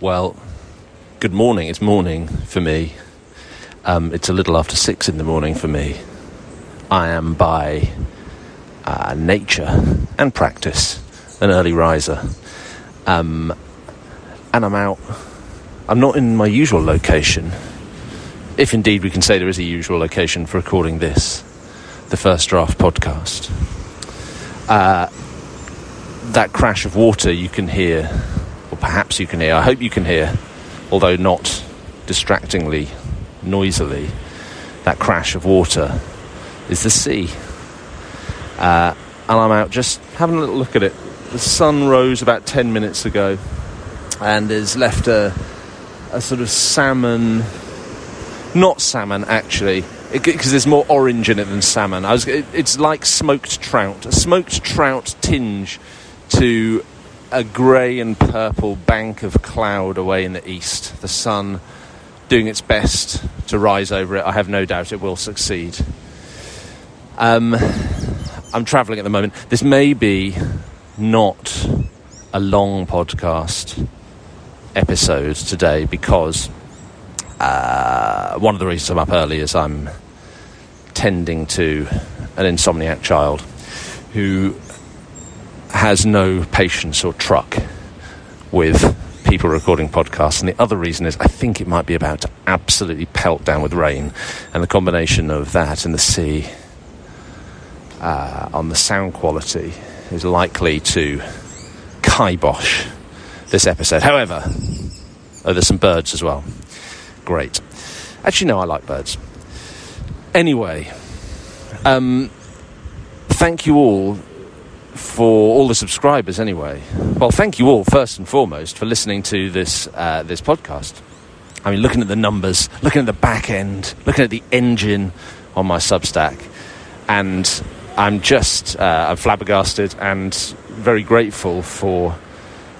Well, good morning. It's morning for me. Um, it's a little after six in the morning for me. I am by uh, nature and practice an early riser. Um, and I'm out. I'm not in my usual location, if indeed we can say there is a usual location for recording this, the first draft podcast. Uh, that crash of water you can hear, or perhaps you can hear, I hope you can hear, although not distractingly, noisily, that crash of water is the sea. Uh, and I'm out just having a little look at it. The sun rose about 10 minutes ago and has left a, a sort of salmon, not salmon actually, because there's more orange in it than salmon. Was, it, it's like smoked trout, a smoked trout tinge to a grey and purple bank of cloud away in the east. The sun doing its best to rise over it. I have no doubt it will succeed. Um, I'm travelling at the moment. This may be not a long podcast episode today because uh, one of the reasons I'm up early is I'm tending to an insomniac child who has no patience or truck with people recording podcasts. And the other reason is I think it might be about to absolutely pelt down with rain. And the combination of that and the sea uh, on the sound quality is likely to kibosh this episode. However, oh, there's some birds as well. Great. Actually, no, I like birds. Anyway, um, thank you all for all the subscribers. Anyway, well, thank you all first and foremost for listening to this uh, this podcast. I mean, looking at the numbers, looking at the back end, looking at the engine on my Substack, and I'm just uh, I'm flabbergasted and very grateful for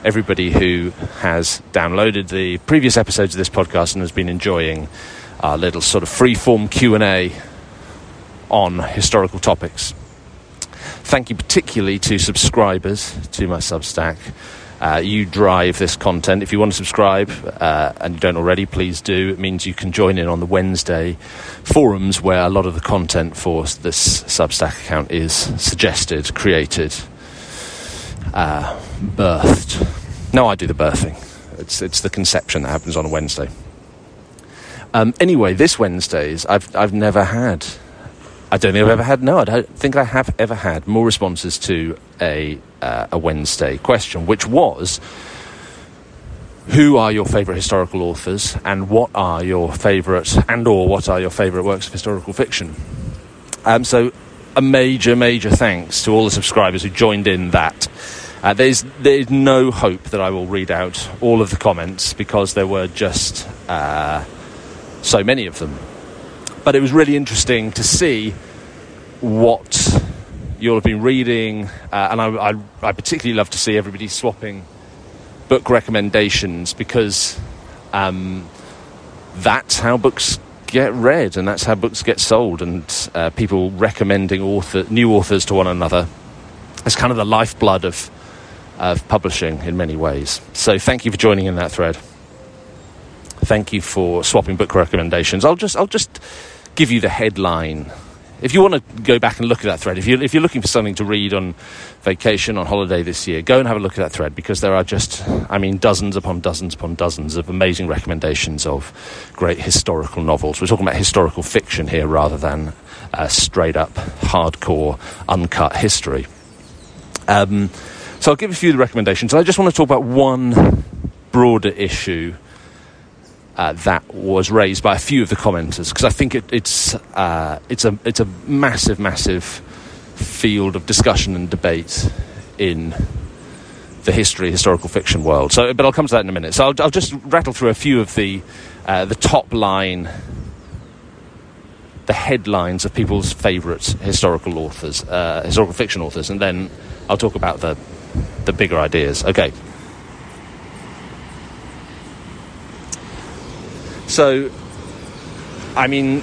everybody who has downloaded the previous episodes of this podcast and has been enjoying our little sort of free-form Q&A on historical topics. Thank you particularly to subscribers to my Substack. Uh, you drive this content. If you want to subscribe uh, and you don't already, please do. It means you can join in on the Wednesday forums where a lot of the content for this Substack account is suggested, created, uh, birthed. No, I do the birthing. It's it's the conception that happens on a Wednesday. Um, anyway, this Wednesdays I've I've never had. I don't think I've ever had. No, I don't think I have ever had more responses to a uh, a Wednesday question, which was. Who are your favourite historical authors, and what are your favourite, and or what are your favourite works of historical fiction? Um, so, a major, major thanks to all the subscribers who joined in that. Uh, there's there's no hope that I will read out all of the comments because there were just uh, so many of them. But it was really interesting to see what you'll have been reading, uh, and I, I, I, particularly love to see everybody swapping book recommendations because um, that's how books get read and that's how books get sold, and uh, people recommending author, new authors to one another. It's kind of the lifeblood of of publishing in many ways. So thank you for joining in that thread. Thank you for swapping book recommendations. I'll just I'll just give you the headline. If you want to go back and look at that thread, if you're, if you're looking for something to read on vacation, on holiday this year, go and have a look at that thread because there are just, I mean, dozens upon dozens upon dozens of amazing recommendations of great historical novels. We're talking about historical fiction here rather than uh, straight up, hardcore, uncut history. Um, so I'll give a few of the recommendations. I just want to talk about one broader issue uh, that was raised by a few of the commenters because I think it, it's uh, it's a it's a massive, massive field of discussion and debate in the history, historical fiction world. So, but I'll come to that in a minute. So I'll, I'll just rattle through a few of the uh, the top line, the headlines of people's favourite historical authors, uh, historical fiction authors, and then I'll talk about the the bigger ideas. Okay. So, I mean,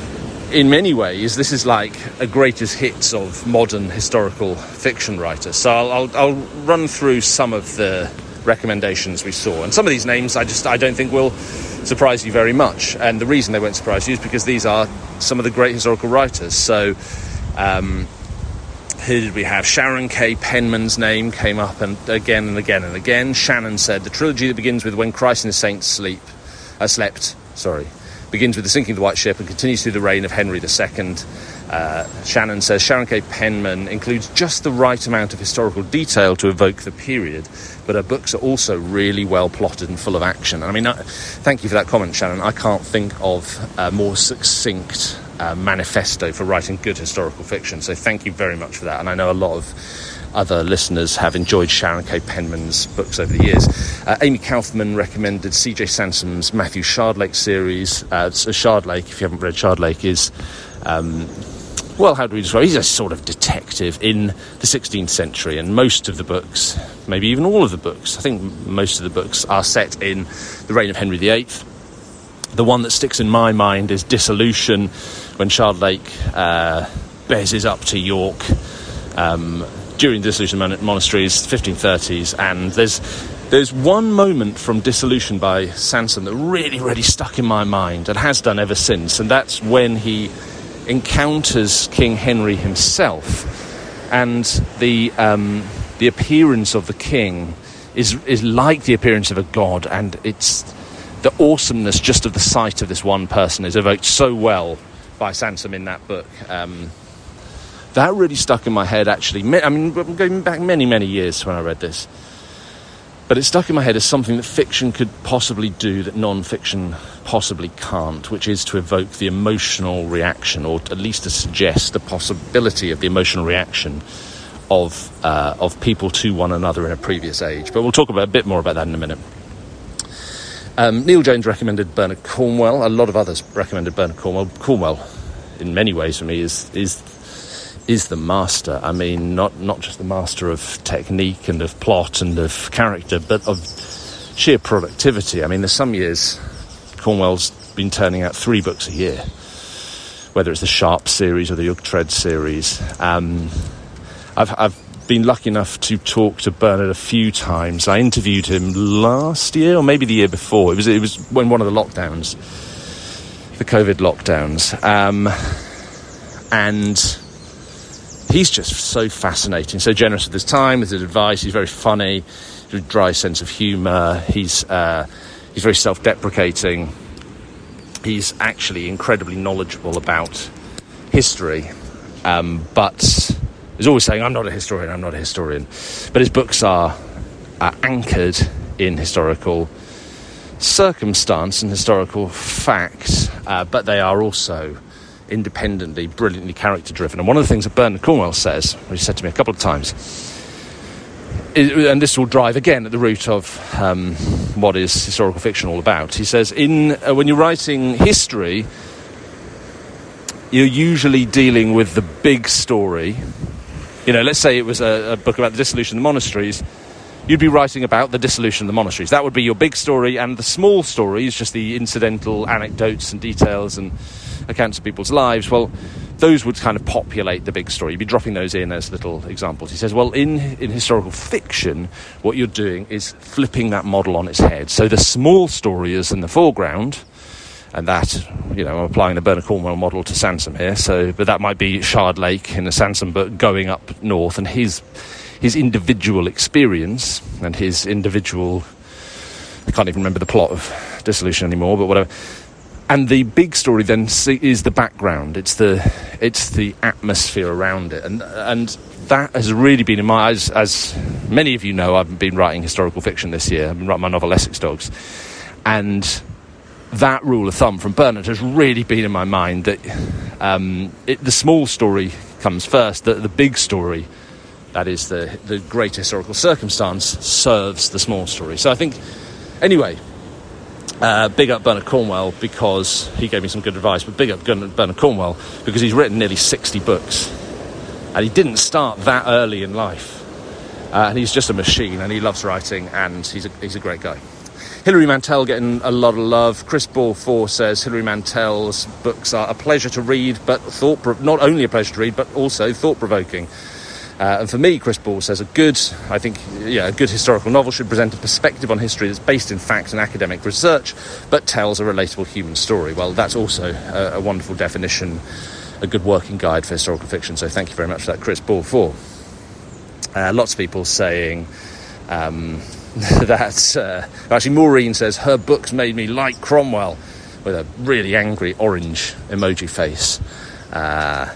in many ways, this is like a greatest hits of modern historical fiction writers. So I'll, I'll, I'll run through some of the recommendations we saw. And some of these names I just I don't think will surprise you very much. And the reason they won't surprise you is because these are some of the great historical writers. So um, who did we have? Sharon K. Penman's name came up and again and again and again. Shannon said the trilogy that begins with When Christ and His Saints Sleep, uh, slept, sorry, begins with the sinking of the White Ship and continues through the reign of Henry II. Uh, Shannon says Sharon K. Penman includes just the right amount of historical detail to evoke the period, but her books are also really well plotted and full of action. I mean, uh, thank you for that comment, Shannon. I can't think of a more succinct uh, manifesto for writing good historical fiction, so thank you very much for that. And I know a lot of other listeners have enjoyed Sharon K. Penman's books over the years. Uh, Amy Kaufman recommended C.J. Sansom's Matthew Shardlake series. Uh, Shardlake, if you haven't read Shardlake, is um, well, how do we describe? He's a sort of detective in the 16th century, and most of the books, maybe even all of the books, I think most of the books are set in the reign of Henry VIII. The one that sticks in my mind is Dissolution, when Shardlake uh, bears up to York um, during Dissolution Mon- Monasteries, 1530s, and there's there's one moment from Dissolution by Sansom that really, really stuck in my mind and has done ever since, and that's when he encounters King Henry himself, and the um, the appearance of the king is is like the appearance of a god, and it's the awesomeness just of the sight of this one person is evoked so well by Sansom in that book. Um, that really stuck in my head. Actually, I mean, I'm going back many many years when I read this. But it stuck in my head as something that fiction could possibly do that non fiction possibly can't, which is to evoke the emotional reaction, or at least to suggest the possibility of the emotional reaction of, uh, of people to one another in a previous age. But we'll talk about, a bit more about that in a minute. Um, Neil Jones recommended Bernard Cornwell. A lot of others recommended Bernard Cornwell. Cornwell, in many ways for me, is, is is the master. I mean, not not just the master of technique and of plot and of character, but of sheer productivity. I mean, there's some years Cornwell's been turning out three books a year, whether it's the Sharpe series or the Uhtred series. Um, I've, I've been lucky enough to talk to Bernard a few times. I interviewed him last year or maybe the year before. It was it was when one of the lockdowns, the COVID lockdowns, um, and he's just so fascinating, so generous with his time, with his advice. He's very funny, dry sense of humour. He's uh, he's very self-deprecating. He's actually incredibly knowledgeable about history, um, but he's always saying, "I'm not a historian. I'm not a historian." But his books are, are anchored in historical circumstance and historical fact, uh, but they are also independently, brilliantly character driven. And one of the things that Bernard Cornwell says, which he said to me a couple of times, and this will drive again at the root of um, what is historical fiction all about. He says, in uh, when you're writing history, you're usually dealing with the big story. You know, let's say it was a, a book about the dissolution of the monasteries you'd be writing about the dissolution of the monasteries. That would be your big story, and the small story is just the incidental anecdotes and details and accounts of people's lives, well, those would kind of populate the big story. You'd be dropping those in as little examples. He says, well, in, in historical fiction, what you're doing is flipping that model on its head. So the small story is in the foreground, and that, you know, I'm applying the Bernard Cornwell model to Sansom here. So, but that might be Shardlake in the Sansom book going up north, and his his individual experience and his individual. I can't even remember the plot of Dissolution anymore, but whatever and the big story then is the background. It's the it's the atmosphere around it, and and that has really been in my eyes. As many of you know, I've been writing historical fiction this year. I've been writing my novel Essex Dogs, and that rule of thumb from Bernard has really been in my mind that um, it, the small story comes first. The, the big story, that is the the great historical circumstance, serves the small story. So I think, anyway, uh, big up Bernard Cornwell because he gave me some good advice, but big up Bernard Cornwell because he's written nearly 60 books. And he didn't start that early in life. Uh, and he's just a machine and he loves writing and he's a, he's a great guy. Hilary Mantel getting a lot of love. Chris Ball 4 says Hilary Mantel's books are a pleasure to read, but thought not only a pleasure to read, but also thought provoking. Uh, and for me, Chris Ball says a good, I think, yeah, a good historical novel should present a perspective on history that's based in fact and academic research, but tells a relatable human story. Well, that's also a, a wonderful definition, a good working guide for historical fiction. So thank you very much for that, Chris Ball. For uh, lots of people saying. Um, that uh, actually Maureen says her books made me like Cromwell with a really angry orange emoji face. Uh,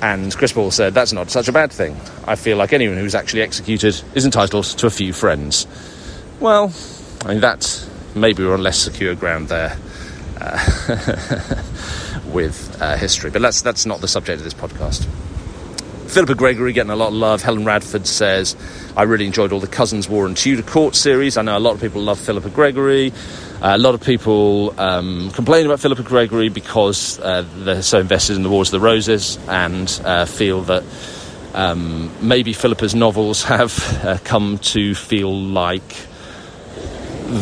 and Chris Ball said, That's not such a bad thing. I feel like anyone who's actually executed is entitled to a few friends. Well, I mean, that maybe we're on less secure ground there uh, with uh, history, but that's, that's not the subject of this podcast. Philippa Gregory getting a lot of love. Helen Radford says, I really enjoyed all the Cousins War and Tudor Court series. I know a lot of people love Philippa Gregory. Uh, a lot of people um, complain about Philippa Gregory because uh, they're so invested in the Wars of the Roses and uh, feel that um, maybe Philippa's novels have uh, come to feel like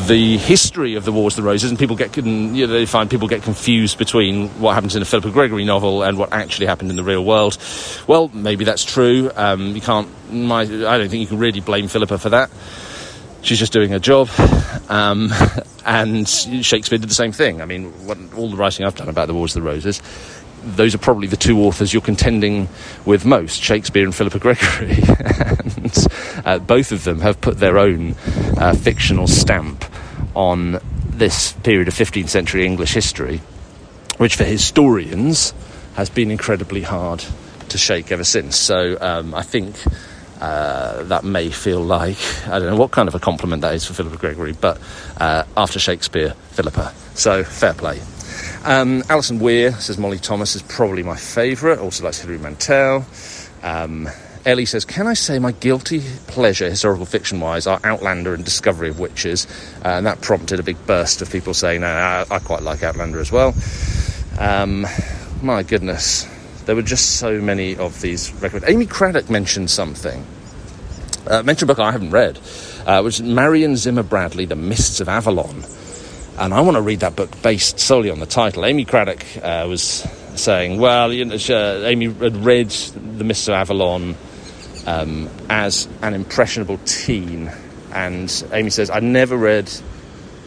the history of the Wars of the Roses, and people get you know, they find people get confused between what happens in a Philippa Gregory novel and what actually happened in the real world. Well, maybe that's true. Um, you can't. My, I don't think you can really blame Philippa for that. She's just doing her job, um, and Shakespeare did the same thing. I mean, what, all the writing I've done about the Wars of the Roses those are probably the two authors you're contending with most Shakespeare and Philippa Gregory. and uh, both of them have put their own uh, fictional stamp on this period of 15th century English history, which for historians has been incredibly hard to shake ever since. So um, I think. Uh, that may feel like I don't know what kind of a compliment that is for Philippa Gregory, but uh, after Shakespeare, Philippa. So fair play. Um, Alison Weir says Molly Thomas is probably my favourite, also likes Hilary Mantel. Um, Ellie says, Can I say my guilty pleasure, historical fiction wise, are Outlander and Discovery of Witches? Uh, and that prompted a big burst of people saying, No, I, I quite like Outlander as well. Um, my goodness, there were just so many of these recommendations. Amy Craddock mentioned something. Uh, mentioned a book I haven't read, uh, which is Marion Zimmer Bradley, The Mists of Avalon and I want to read that book based solely on the title. Amy Craddock uh, was saying, well, you know, she, uh, Amy had read The Mists of Avalon um, as an impressionable teen, and Amy says, I never read.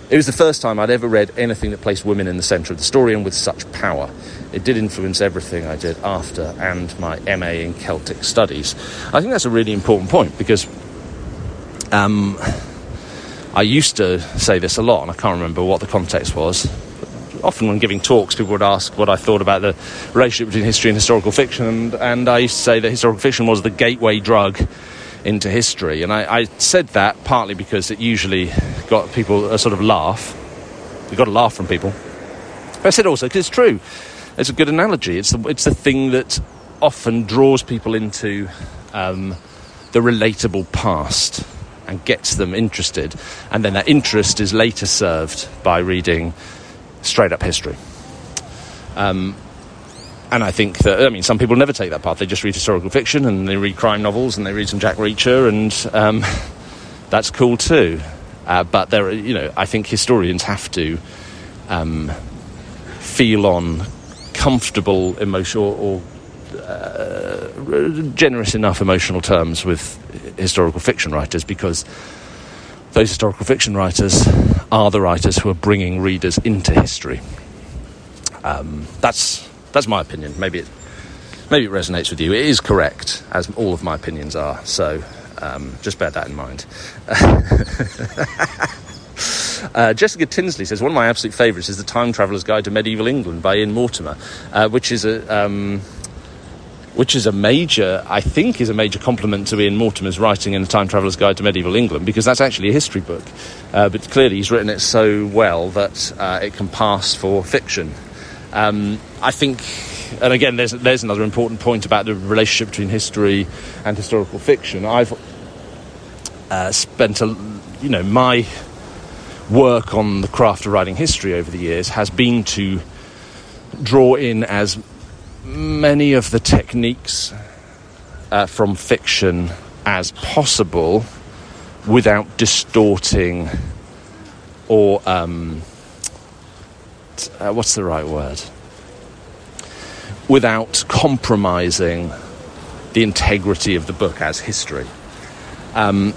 It was the first time I'd ever read anything that placed women in the centre of the story and with such power. It did influence everything I did after and my MA in Celtic studies. I think that's a really important point because um, I used to say this a lot, and I can't remember what the context was. Often, when giving talks, people would ask what I thought about the relationship between history and historical fiction, and, and I used to say that historical fiction was the gateway drug into history. And I, I said that partly because it usually got people a sort of laugh. You got a laugh from people. But I said also because it's true. It's a good analogy. It's the, it's the thing that often draws people into um, the relatable past and gets them interested. And then that interest is later served by reading straight up history. Um, and I think that, I mean, some people never take that path. They just read historical fiction and they read crime novels and they read some Jack Reacher, and um, that's cool too. Uh, but there, are, you know, I think historians have to um, feel on comfortable emotional or uh, generous enough emotional terms with historical fiction writers because those historical fiction writers are the writers who are bringing readers into history. Um, that's that's my opinion. Maybe it maybe it resonates with you. It is correct, as all of my opinions are. So um, just bear that in mind. Uh, Jessica Tinsley says one of my absolute favourites is the Time Traveller's Guide to Medieval England by Ian Mortimer, uh, which is a um, which is a major, I think, is a major compliment to Ian Mortimer's writing in The Time Traveller's Guide to Medieval England, because that's actually a history book. Uh, but clearly, he's written it so well that uh, it can pass for fiction. Um, I think, and again, there's, there's another important point about the relationship between history and historical fiction. I've uh, spent, a, you know, my work on the craft of writing history over the years has been to draw in as many of the techniques uh, from fiction as possible without distorting or um, uh, what's the right word? Without compromising the integrity of the book as history. Um,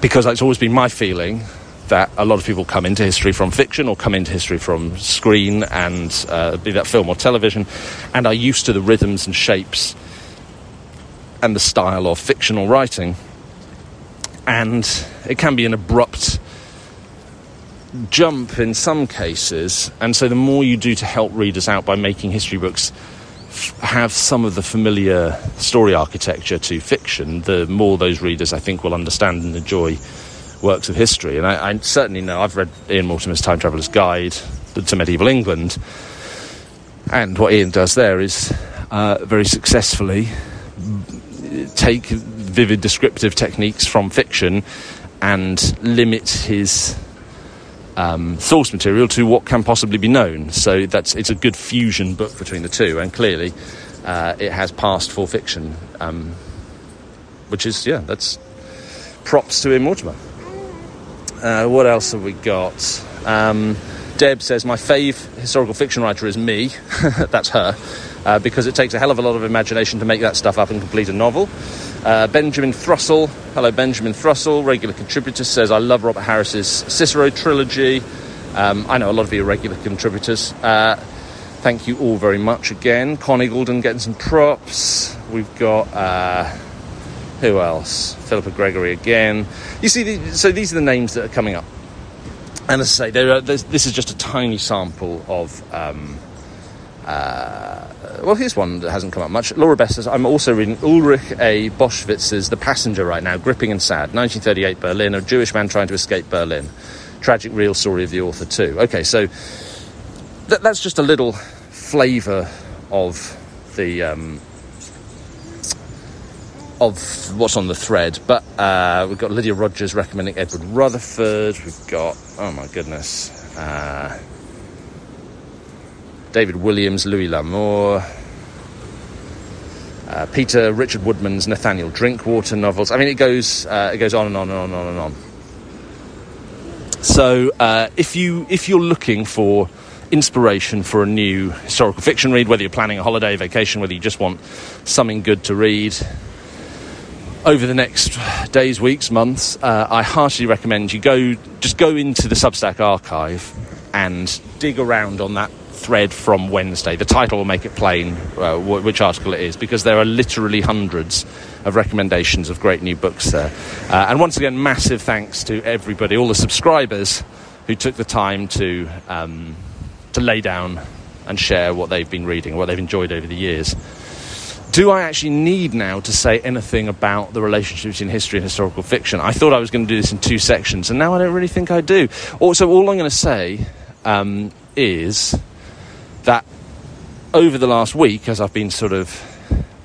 because it's always been my feeling that a lot of people come into history from fiction or come into history from screen and uh, be that film or television and are used to the rhythms and shapes and the style of fictional writing. And it can be an abrupt jump in some cases. And so the more you do to help readers out by making history books f- have some of the familiar story architecture to fiction, the more those readers, I think, will understand and enjoy works of history. And I, I certainly know I've read Ian Mortimer's Time Traveller's Guide to Medieval England. And what Ian does there is uh, very successfully take vivid descriptive techniques from fiction and limit his um, source material to what can possibly be known. So that's it's a good fusion book between the two, and clearly uh, it has passed for fiction, um, which is yeah, that's props to Ian Mortimer. Uh, what else have we got? Um, Deb says my fave historical fiction writer is me. that's her. Uh, because it takes a hell of a lot of imagination to make that stuff up and complete a novel. Uh, Benjamin Thrussell, hello Benjamin Thrussell, regular contributor, says I love Robert Harris's Cicero trilogy. Um, I know a lot of you are regular contributors. Uh, thank you all very much again. Conn Iggulden getting some props. We've got uh, who else? Philippa Gregory again. You see, the, so these are the names that are coming up. And as I say, are, this is just a tiny sample of. Um, uh, well, here's one that hasn't come up much. Laura Best says, I'm also reading Ulrich A. Boschwitz's The Passenger right now, gripping and sad. 1938 Berlin, a Jewish man trying to escape Berlin. Tragic real story of the author, too. Okay, so th- that's just a little flavour of the. Um, of what's on the thread, but uh, we've got Lydia Rogers recommending Edward Rutherfurd. We've got, oh my goodness, uh, David Williams, Louis L'Amour, uh, Peter Richard Woodman's Nathaniel Drinkwater novels. I mean, it goes uh, it goes on and on and on and on and on. So, uh, if you if you're looking for inspiration for a new historical fiction read, whether you're planning a holiday, vacation, whether you just want something good to read over the next days, weeks, months, uh, I heartily recommend you go just go into the Substack archive and dig around on that thread from Wednesday. The title will make it plain uh, which article it is because there are literally hundreds of recommendations of great new books there. Uh, and once again, massive thanks to everybody, all the subscribers who took the time to um, to lay down and share what they've been reading, what they've enjoyed over the years. Do I actually need now to say anything about the relationship between history and historical fiction? I thought I was going to do this in two sections, and now I don't really think I do. Also, all I'm going to say um, is that over the last week, as I've been sort of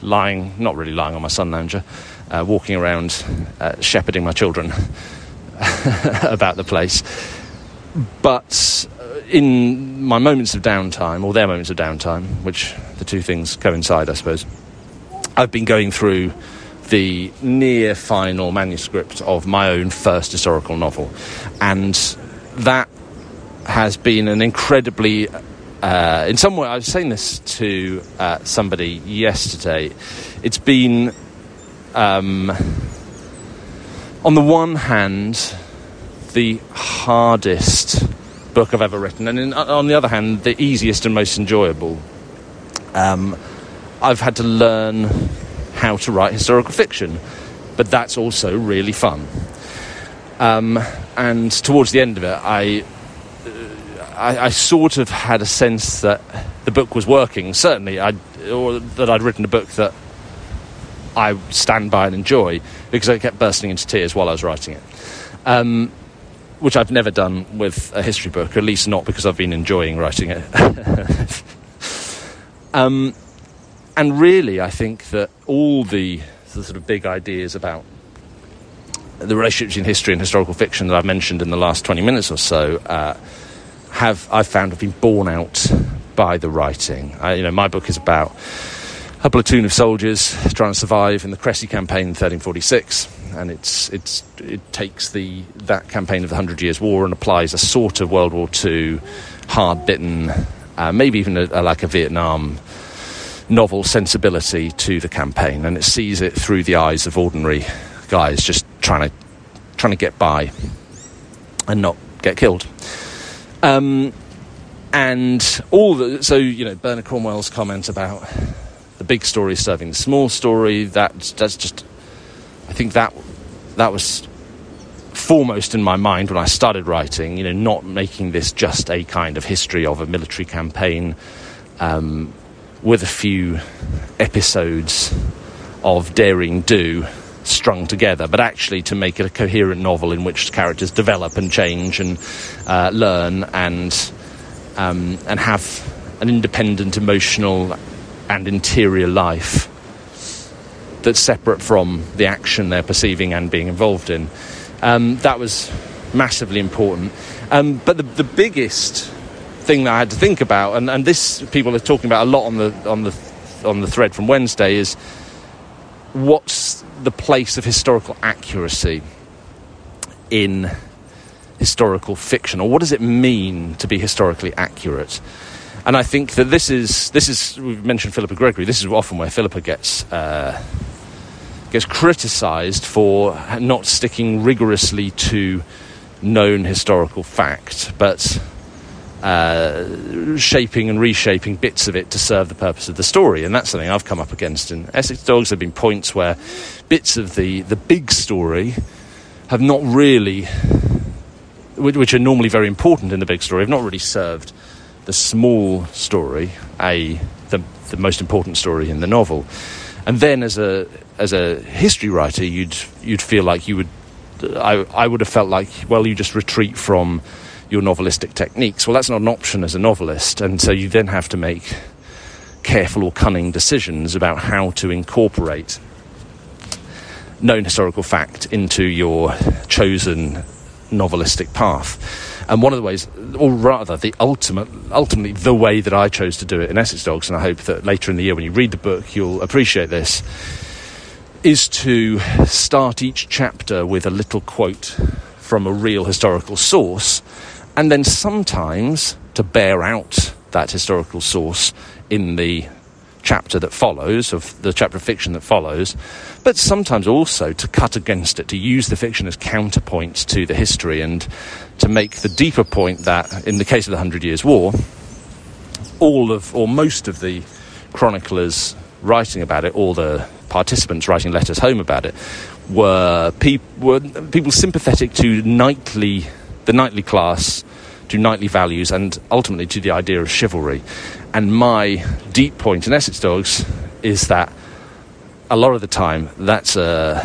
lying, not really lying on my sun lounger, uh, walking around uh, shepherding my children about the place, but uh, in my moments of downtime, or their moments of downtime, which the two things coincide, I suppose, I've been going through the near final manuscript of my own first historical novel. And that has been an incredibly uh, in some way, I was saying this to uh, somebody yesterday. It's been, um, on the one hand, the hardest book I've ever written, and in, on the other hand, the easiest and most enjoyable. Um, I've had to learn how to write historical fiction, but that's also really fun. Um, and towards the end of it, I I, I, sort of had a sense that the book was working. Certainly, I or that I'd written a book that I stand by and enjoy because I kept bursting into tears while I was writing it. Um, which I've never done with a history book, at least not because I've been enjoying writing it. um, and really, I think that all the, the sort of big ideas about the relationship between history and historical fiction that I've mentioned in the last 20 minutes or so uh, have I've found have been borne out by the writing. I, you know, my book is about a platoon of soldiers trying to survive in the Crécy campaign in 1346, and it's it's it takes the that campaign of the Hundred Years' War and applies a sort of World War II, hard bitten, uh, maybe even a, a, like a Vietnam novel sensibility to the campaign, and it sees it through the eyes of ordinary guys just trying to trying to get by and not get killed. Um, and all the so you know Bernard Cornwell's comment about the big story serving the small story that that's just I think that that was foremost in my mind when I started writing. You know, not making this just a kind of history of a military campaign um, with a few episodes of daring do strung together, but actually to make it a coherent novel in which characters develop and change and uh, learn and um, and have an independent emotional and interior life that's separate from the action they're perceiving and being involved in. Um, that was massively important. Um, but the, the biggest thing that I had to think about, and, and this people are talking about a lot on the on the on the thread from Wednesday, is what's the place of historical accuracy in historical fiction, or what does it mean to be historically accurate? And I think that this is this is we've mentioned Philippa Gregory. This is often where Philippa gets uh, gets criticised for not sticking rigorously to known historical fact, but uh, shaping and reshaping bits of it to serve the purpose of the story. And that's something I've come up against in Essex Dogs. There have been points where bits of the, the big story have not really, which are normally very important in the big story, have not really served the small story, a the, the most important story in the novel. And then as a as a history writer, you'd you'd feel like you would I, I would have felt like, well, you just retreat from your novelistic techniques. Well, that's not an option as a novelist, and so you then have to make careful or cunning decisions about how to incorporate known historical fact into your chosen novelistic path. And one of the ways, or rather, the ultimate, ultimately, the way that I chose to do it in Essex Dogs, and I hope that later in the year when you read the book, you'll appreciate this, is to start each chapter with a little quote from a real historical source and then sometimes to bear out that historical source in the chapter that follows, of the chapter of fiction that follows, but sometimes also to cut against it, to use the fiction as counterpoint to the history, and to make the deeper point that, in the case of the Hundred Years' War, all of, or most of the chroniclers writing about it, all the participants writing letters home about it, were, were people sympathetic to knightly the knightly class, to knightly values, and ultimately to the idea of chivalry. And my deep point in Essex Dogs is that a lot of the time that's a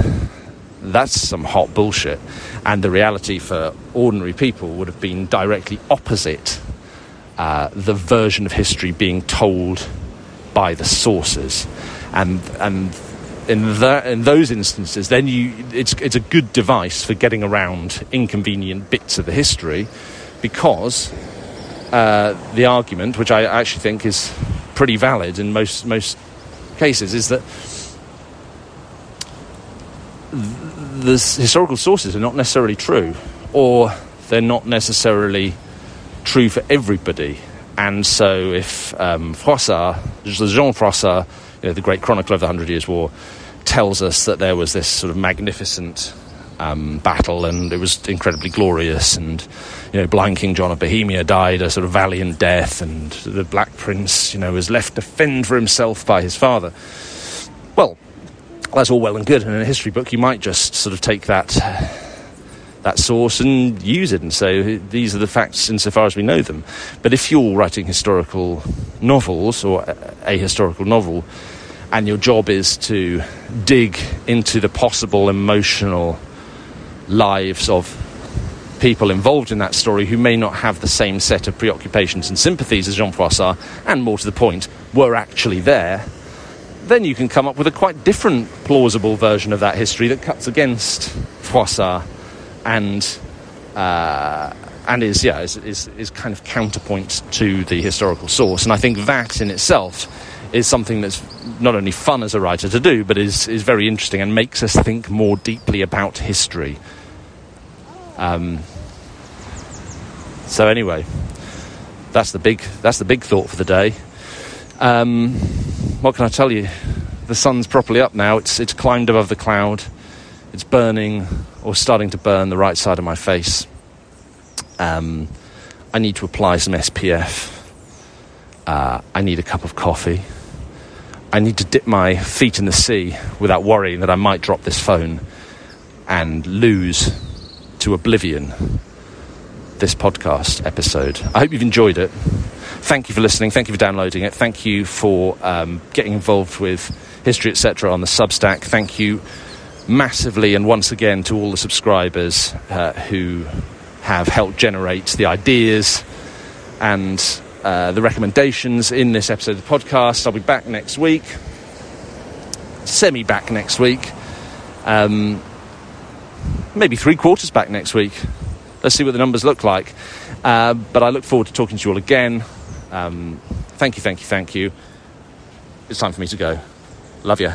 that's some hot bullshit, and the reality for ordinary people would have been directly opposite uh, the version of history being told by the sources, and and in that in those instances, then you it's it's a good device for getting around inconvenient bits of the history, because uh, the argument, which I actually think is pretty valid in most most cases, is that the historical sources are not necessarily true, or they're not necessarily true for everybody. And so, if um, Froissart, Jean Froissart, you know, the great chronicler of the Hundred Years' War, tells us that there was this sort of magnificent um, battle and it was incredibly glorious and you know blind king john of bohemia died a sort of valiant death and the black prince you know was left to fend for himself by his father. Well that's all well and good and in a history book you might just sort of take that that source and use it. And say uh, these are the facts insofar as we know them. But if you're writing historical novels or a historical novel and your job is to dig into the possible emotional lives of people involved in that story who may not have the same set of preoccupations and sympathies as Jean Froissart, and more to the point, were actually there, then you can come up with a quite different, plausible version of that history that cuts against Froissart and uh, and is yeah is, is, is kind of counterpoint to the historical source. And I think that in itself is something that's not only fun as a writer to do, but is, is very interesting and makes us think more deeply about history. Um, so anyway, that's the big that's the big thought for the day. Um, what can I tell you? The sun's properly up now. It's it's climbed above the cloud. It's burning or starting to burn the right side of my face. Um, I need to apply some SPF. Uh, I need a cup of coffee. I need to dip my feet in the sea without worrying that I might drop this phone and lose to oblivion this podcast episode. I hope you've enjoyed it. Thank you for listening. Thank you for downloading it. Thank you for um, getting involved with History Etc. on the Substack. Thank you massively and once again to all the subscribers uh, who have helped generate the ideas and uh, the recommendations in this episode of the podcast. I'll be back next week, semi back next week, um, maybe three quarters back next week. Let's see what the numbers look like. Uh, but I look forward to talking to you all again. Um, thank you, thank you, thank you. It's time for me to go. Love you.